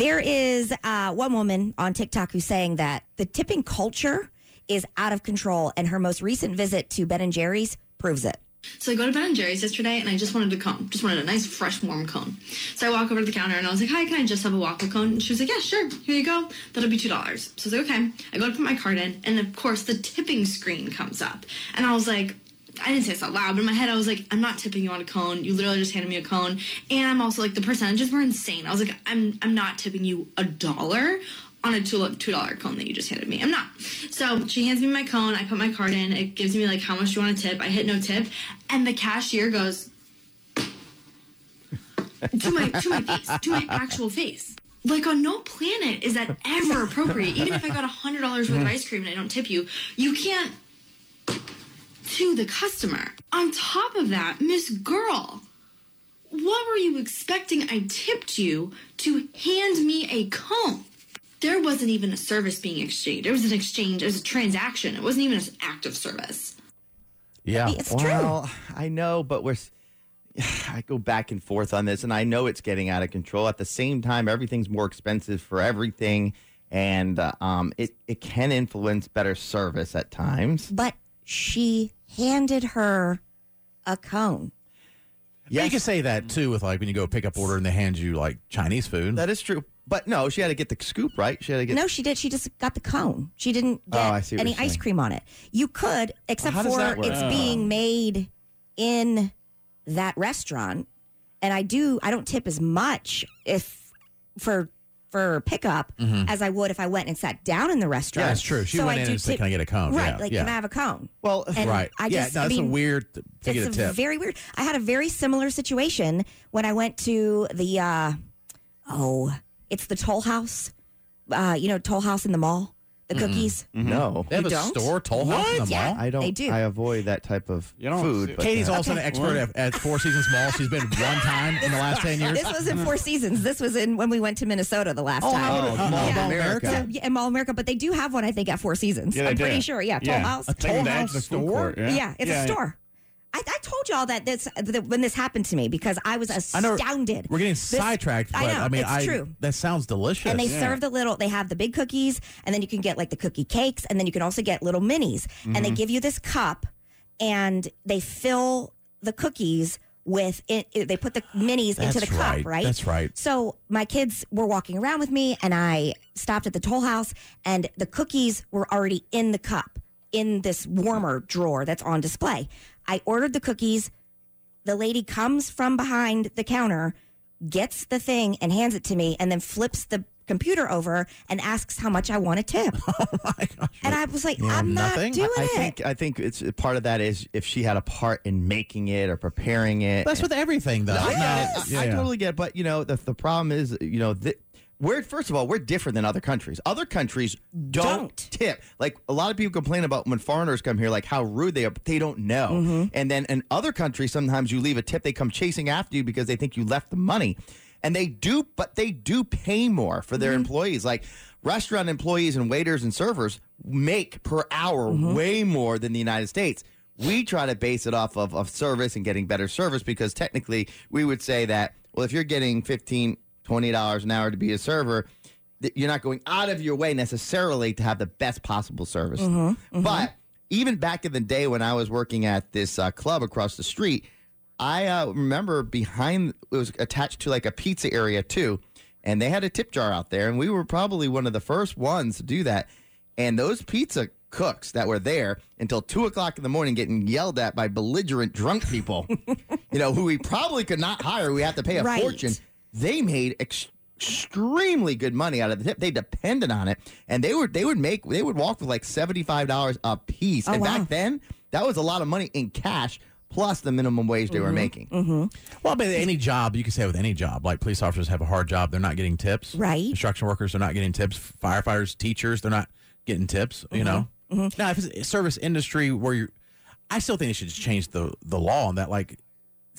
There is uh, one woman on TikTok who's saying that the tipping culture is out of control, and her most recent visit to Ben and Jerry's proves it. So I go to Ben and Jerry's yesterday, and I just wanted a cone. Just wanted a nice, fresh, warm cone. So I walk over to the counter, and I was like, "Hi, can I just have a waffle cone?" And she was like, "Yeah, sure. Here you go. That'll be two dollars." So I was like, "Okay." I go to put my card in, and of course, the tipping screen comes up, and I was like. I didn't say this out loud, but in my head I was like, I'm not tipping you on a cone. You literally just handed me a cone. And I'm also like, the percentages were insane. I was like, I'm I'm not tipping you a dollar on a two dollar cone that you just handed me. I'm not. So she hands me my cone. I put my card in. It gives me like how much do you want to tip. I hit no tip, and the cashier goes to my to my face, to my actual face. Like on no planet is that ever appropriate. Even if I got a hundred dollars worth of hmm. ice cream and I don't tip you, you can't to the customer. On top of that, Miss Girl, what were you expecting I tipped you to hand me a cone? There wasn't even a service being exchanged. It was an exchange. It was a transaction. It wasn't even an act of service. Yeah. It's true. Well, I know, but we're. s- I go back and forth on this, and I know it's getting out of control. At the same time, everything's more expensive for everything, and uh, um, it it can influence better service at times. But she handed her a cone. Yeah, you can say that too with like when you go pick up order and they hand you like Chinese food. That is true, but no, she had to get the scoop right. She had to get. No, she did. She just got the cone. She didn't Oh, get I see what any you're ice saying. cream on it. You could, except how does for that work? it's Oh. being uh. made in that restaurant. And I do, I don't tip as much if for for pickup as I would if I went and sat down in the restaurant. Mm-hmm. Yeah, that's true. She So went I in and said, "Can I get a cone?" Right, Yeah, like yeah. can I have a cone? Well, And right. I yeah, just, no, I that's mean, a weird to get a it's tip. very weird. I had a very similar situation when I went to the uh oh, it's the Toll House. Uh, you know, Toll House in the mall, the cookies. no, they have You a don't? store, Toll House in the Yeah. mall. I don't. They do. I avoid that type of You don't food. but, Katie's uh, also an expert at, at Four Seasons Mall. She's been one time in the last ten years. This was in Four Seasons. This was in when we went to Minnesota the last Oh, time. Oh, uh, Mall of yeah. America. So, yeah, in Mall of America, but they do have one, I think, at Four Seasons. Yeah, they I'm do. pretty sure. Yeah, Toll Yeah. House. A Toll Toll House House store? court, Yeah, Yeah, it's Yeah, a store. I, I told y'all that this that when this happened to me because I was I know astounded. we're getting This- sidetracked, but I know, mean, it's I true. that sounds delicious. And they Yeah. serve the little, they have the big cookies, and then you can get like the cookie cakes, and then you can also get little minis. And Mm-hmm. they give you this cup, and they fill the cookies with it. it- they put the minis into the cup, right. right? That's right. So my kids were walking around with me, and I stopped at the toll house, and the cookies were already in the cup in this warmer drawer that's on display. I ordered the cookies. The lady comes from behind the counter, gets the thing, and hands it to me, and then flips the computer over and asks how much I want to tip. Oh and I was like, I'm nothing? not doing I it. think I think it's part of that is if she had a part in making it or preparing it. That's with everything, though. I, No, get yeah, I totally get, it. but you know the the problem is you know th- we're first of all we're different than other countries. Other countries don't, Don't. tip. Like a lot of people complain about when foreigners come here, like how rude they are, but they don't know. Mm-hmm. And then in other countries, sometimes you leave a tip, they come chasing after you because they think you left the money. And they do, but they do pay more for Mm-hmm. their employees. Like restaurant employees and waiters and servers make per hour Mm-hmm. way more than the United States. We try to base it off of, of service and getting better service because technically we would say that, well, if you're getting 15 $20 an hour to be a server, you're not going out of your way necessarily to have the best possible service. But even back in the day when I was working at this uh, club across the street, I uh, remember behind it was attached to like a pizza area too, and they had a tip jar out there, and we were probably one of the first ones to do that. And those pizza cooks that were there until two o'clock in the morning, getting yelled at by belligerent drunk people, you know, who we probably could not hire. We had to pay a Right. fortune. They made ex- extremely good money out of the tip. They depended on it, and they would they would make they would walk with like seventy five dollars a piece. Oh, and wow. back then, that was a lot of money in cash plus the minimum wage they were mm-hmm. making. Mm-hmm. Well, but any job you can say with any job, like police officers have a hard job, they're not getting tips. Right. Construction workers, they're not getting tips. Firefighters, teachers, they're not getting tips. You mm-hmm. know. Now, if it's a service industry where you're, I still think they should just change the the law on that. Like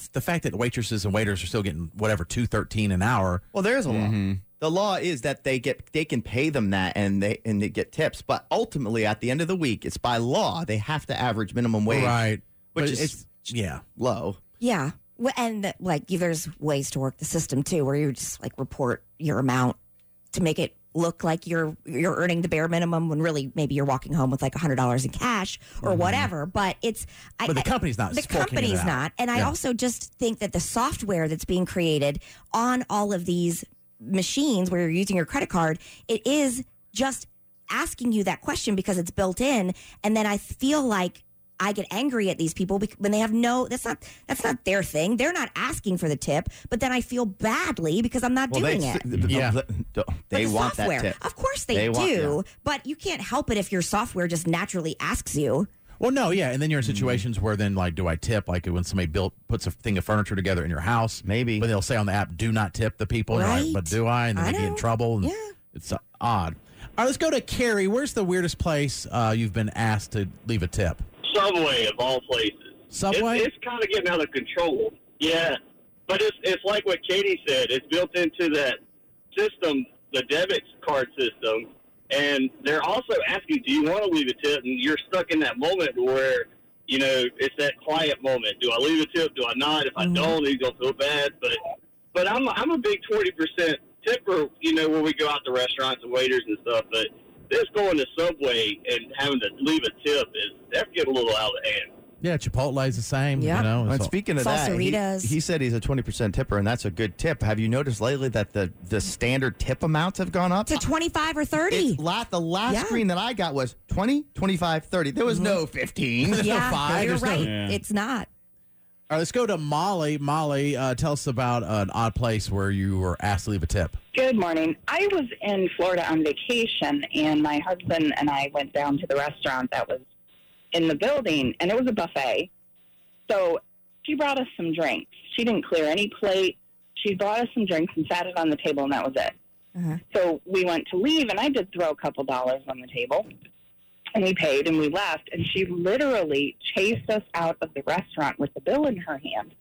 the fact that waitresses and waiters are still getting whatever two thirteen an hour. Well, there is a law. Mm-hmm. The law is that they get they can pay them that and they and they get tips, but ultimately at the end of the week, it's by law they have to average minimum wage, Right. Which But is it's yeah. low. Yeah. Well, And like, there's ways to work the system too, where you just like report your amount to make it look like you're you're earning the bare minimum when really maybe you're walking home with like hundred dollars in cash or whatever. But it's I, Mm-hmm. But the company's not The company's not, and I also just think that the software that's being created on all of these machines where you're using your credit card, it is just asking you that question because it's built in, and then I feel like. I get angry at these people when they have no. That's not. That's not their thing. They're not asking for the tip, but then I feel badly because I'm not doing they, it. yeah. Yeah. they the want software, that tip. Of course they, They do, want- yeah. but you can't help it if your software just naturally asks you. Well, no, yeah, and then you're in Mm-hmm. situations where then like, do I tip? Like when somebody built puts a thing of furniture together in your house, Maybe. but they'll say on the app, "Do not tip the people." And you're like, but do I? And then I they get in trouble. And Yeah. it's uh, odd. All right, let's go to Carrie. Where's the weirdest place uh, you've been asked to leave a tip? Subway of all places. Subway? It's, it's kind of getting out of control. Yeah, but it's it's like what Katie said. It's built into that system, the debit card system, and they're also asking, "Do you want to leave a tip?" And you're stuck in that moment where you know it's that quiet moment. Do I leave a tip? Do I not? If I mm-hmm. don't, he's gonna feel bad. But but I'm I'm a big twenty percent tipper. You know, when we go out to restaurants and waiters and stuff, but. This going to Subway and having to leave a tip is that's getting a little out of hand. Yeah, Chipotle's the same. Yeah. You know, And speaking of that, he, he said he's a 20% tipper, and that's a good tip. Have you noticed lately that the, the standard tip amounts have gone up? To 25 or 30. It's la- the last Yeah. screen that I got was 20, 25, 30. There was mm-hmm. no 15. There's no five, you're there's no- Yeah. It's not. All right, let's go to Molly. Molly, uh, tell us about an odd place where you were asked to leave a tip. Good morning. I was in Florida on vacation, and my husband and I went down to the restaurant that was in the building, and it was a buffet. So she brought us some drinks. She didn't clear any plate. She brought us some drinks and sat it on the table, and that was it. Uh-huh. So we went to leave, and I did throw a couple dollars on the table, and we paid, and we left. And she literally chased us out of the restaurant with the bill in her hand,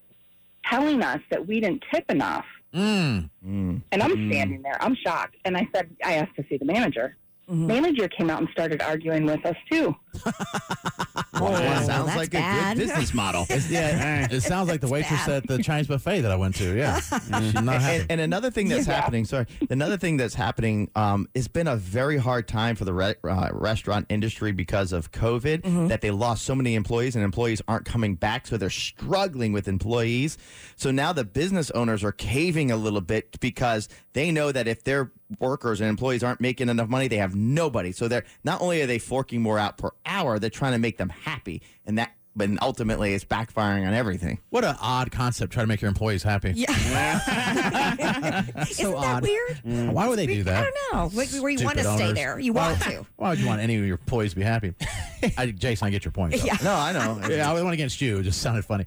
telling us that we didn't tip enough. Mm. Mm. And I'm standing there. I'm shocked. And I said, I asked to see the manager. Mhm. Manager came out and started arguing with us too. Oh, Sounds that's like bad. a good business model. Yeah, it sounds like the waitress at the Chinese buffet that I went to. Yeah, she's not and, and another thing that's Yeah. happening, sorry, another thing that's happening, um, it's been a very hard time for the re- uh, restaurant industry because of COVID. Mm-hmm. That they lost so many employees, and employees aren't coming back, so they're struggling with employees. So now the business owners are caving a little bit because they know that if their workers and employees aren't making enough money, they have nobody. So they're not only are they forking more out per hour, they're trying to make them happy, and that. But ultimately, it's backfiring on everything. what an odd concept. Try to make your employees happy. Yeah. so Isn't that odd. weird? Mm. Why would they do that? I don't know. Like, where you want to Stupid stay owners. there. You Why- want to. Why would you want any of your employees to be happy? I, Jason, I get your point. though. Yeah. No, I know. Yeah, I went against you. It just sounded funny.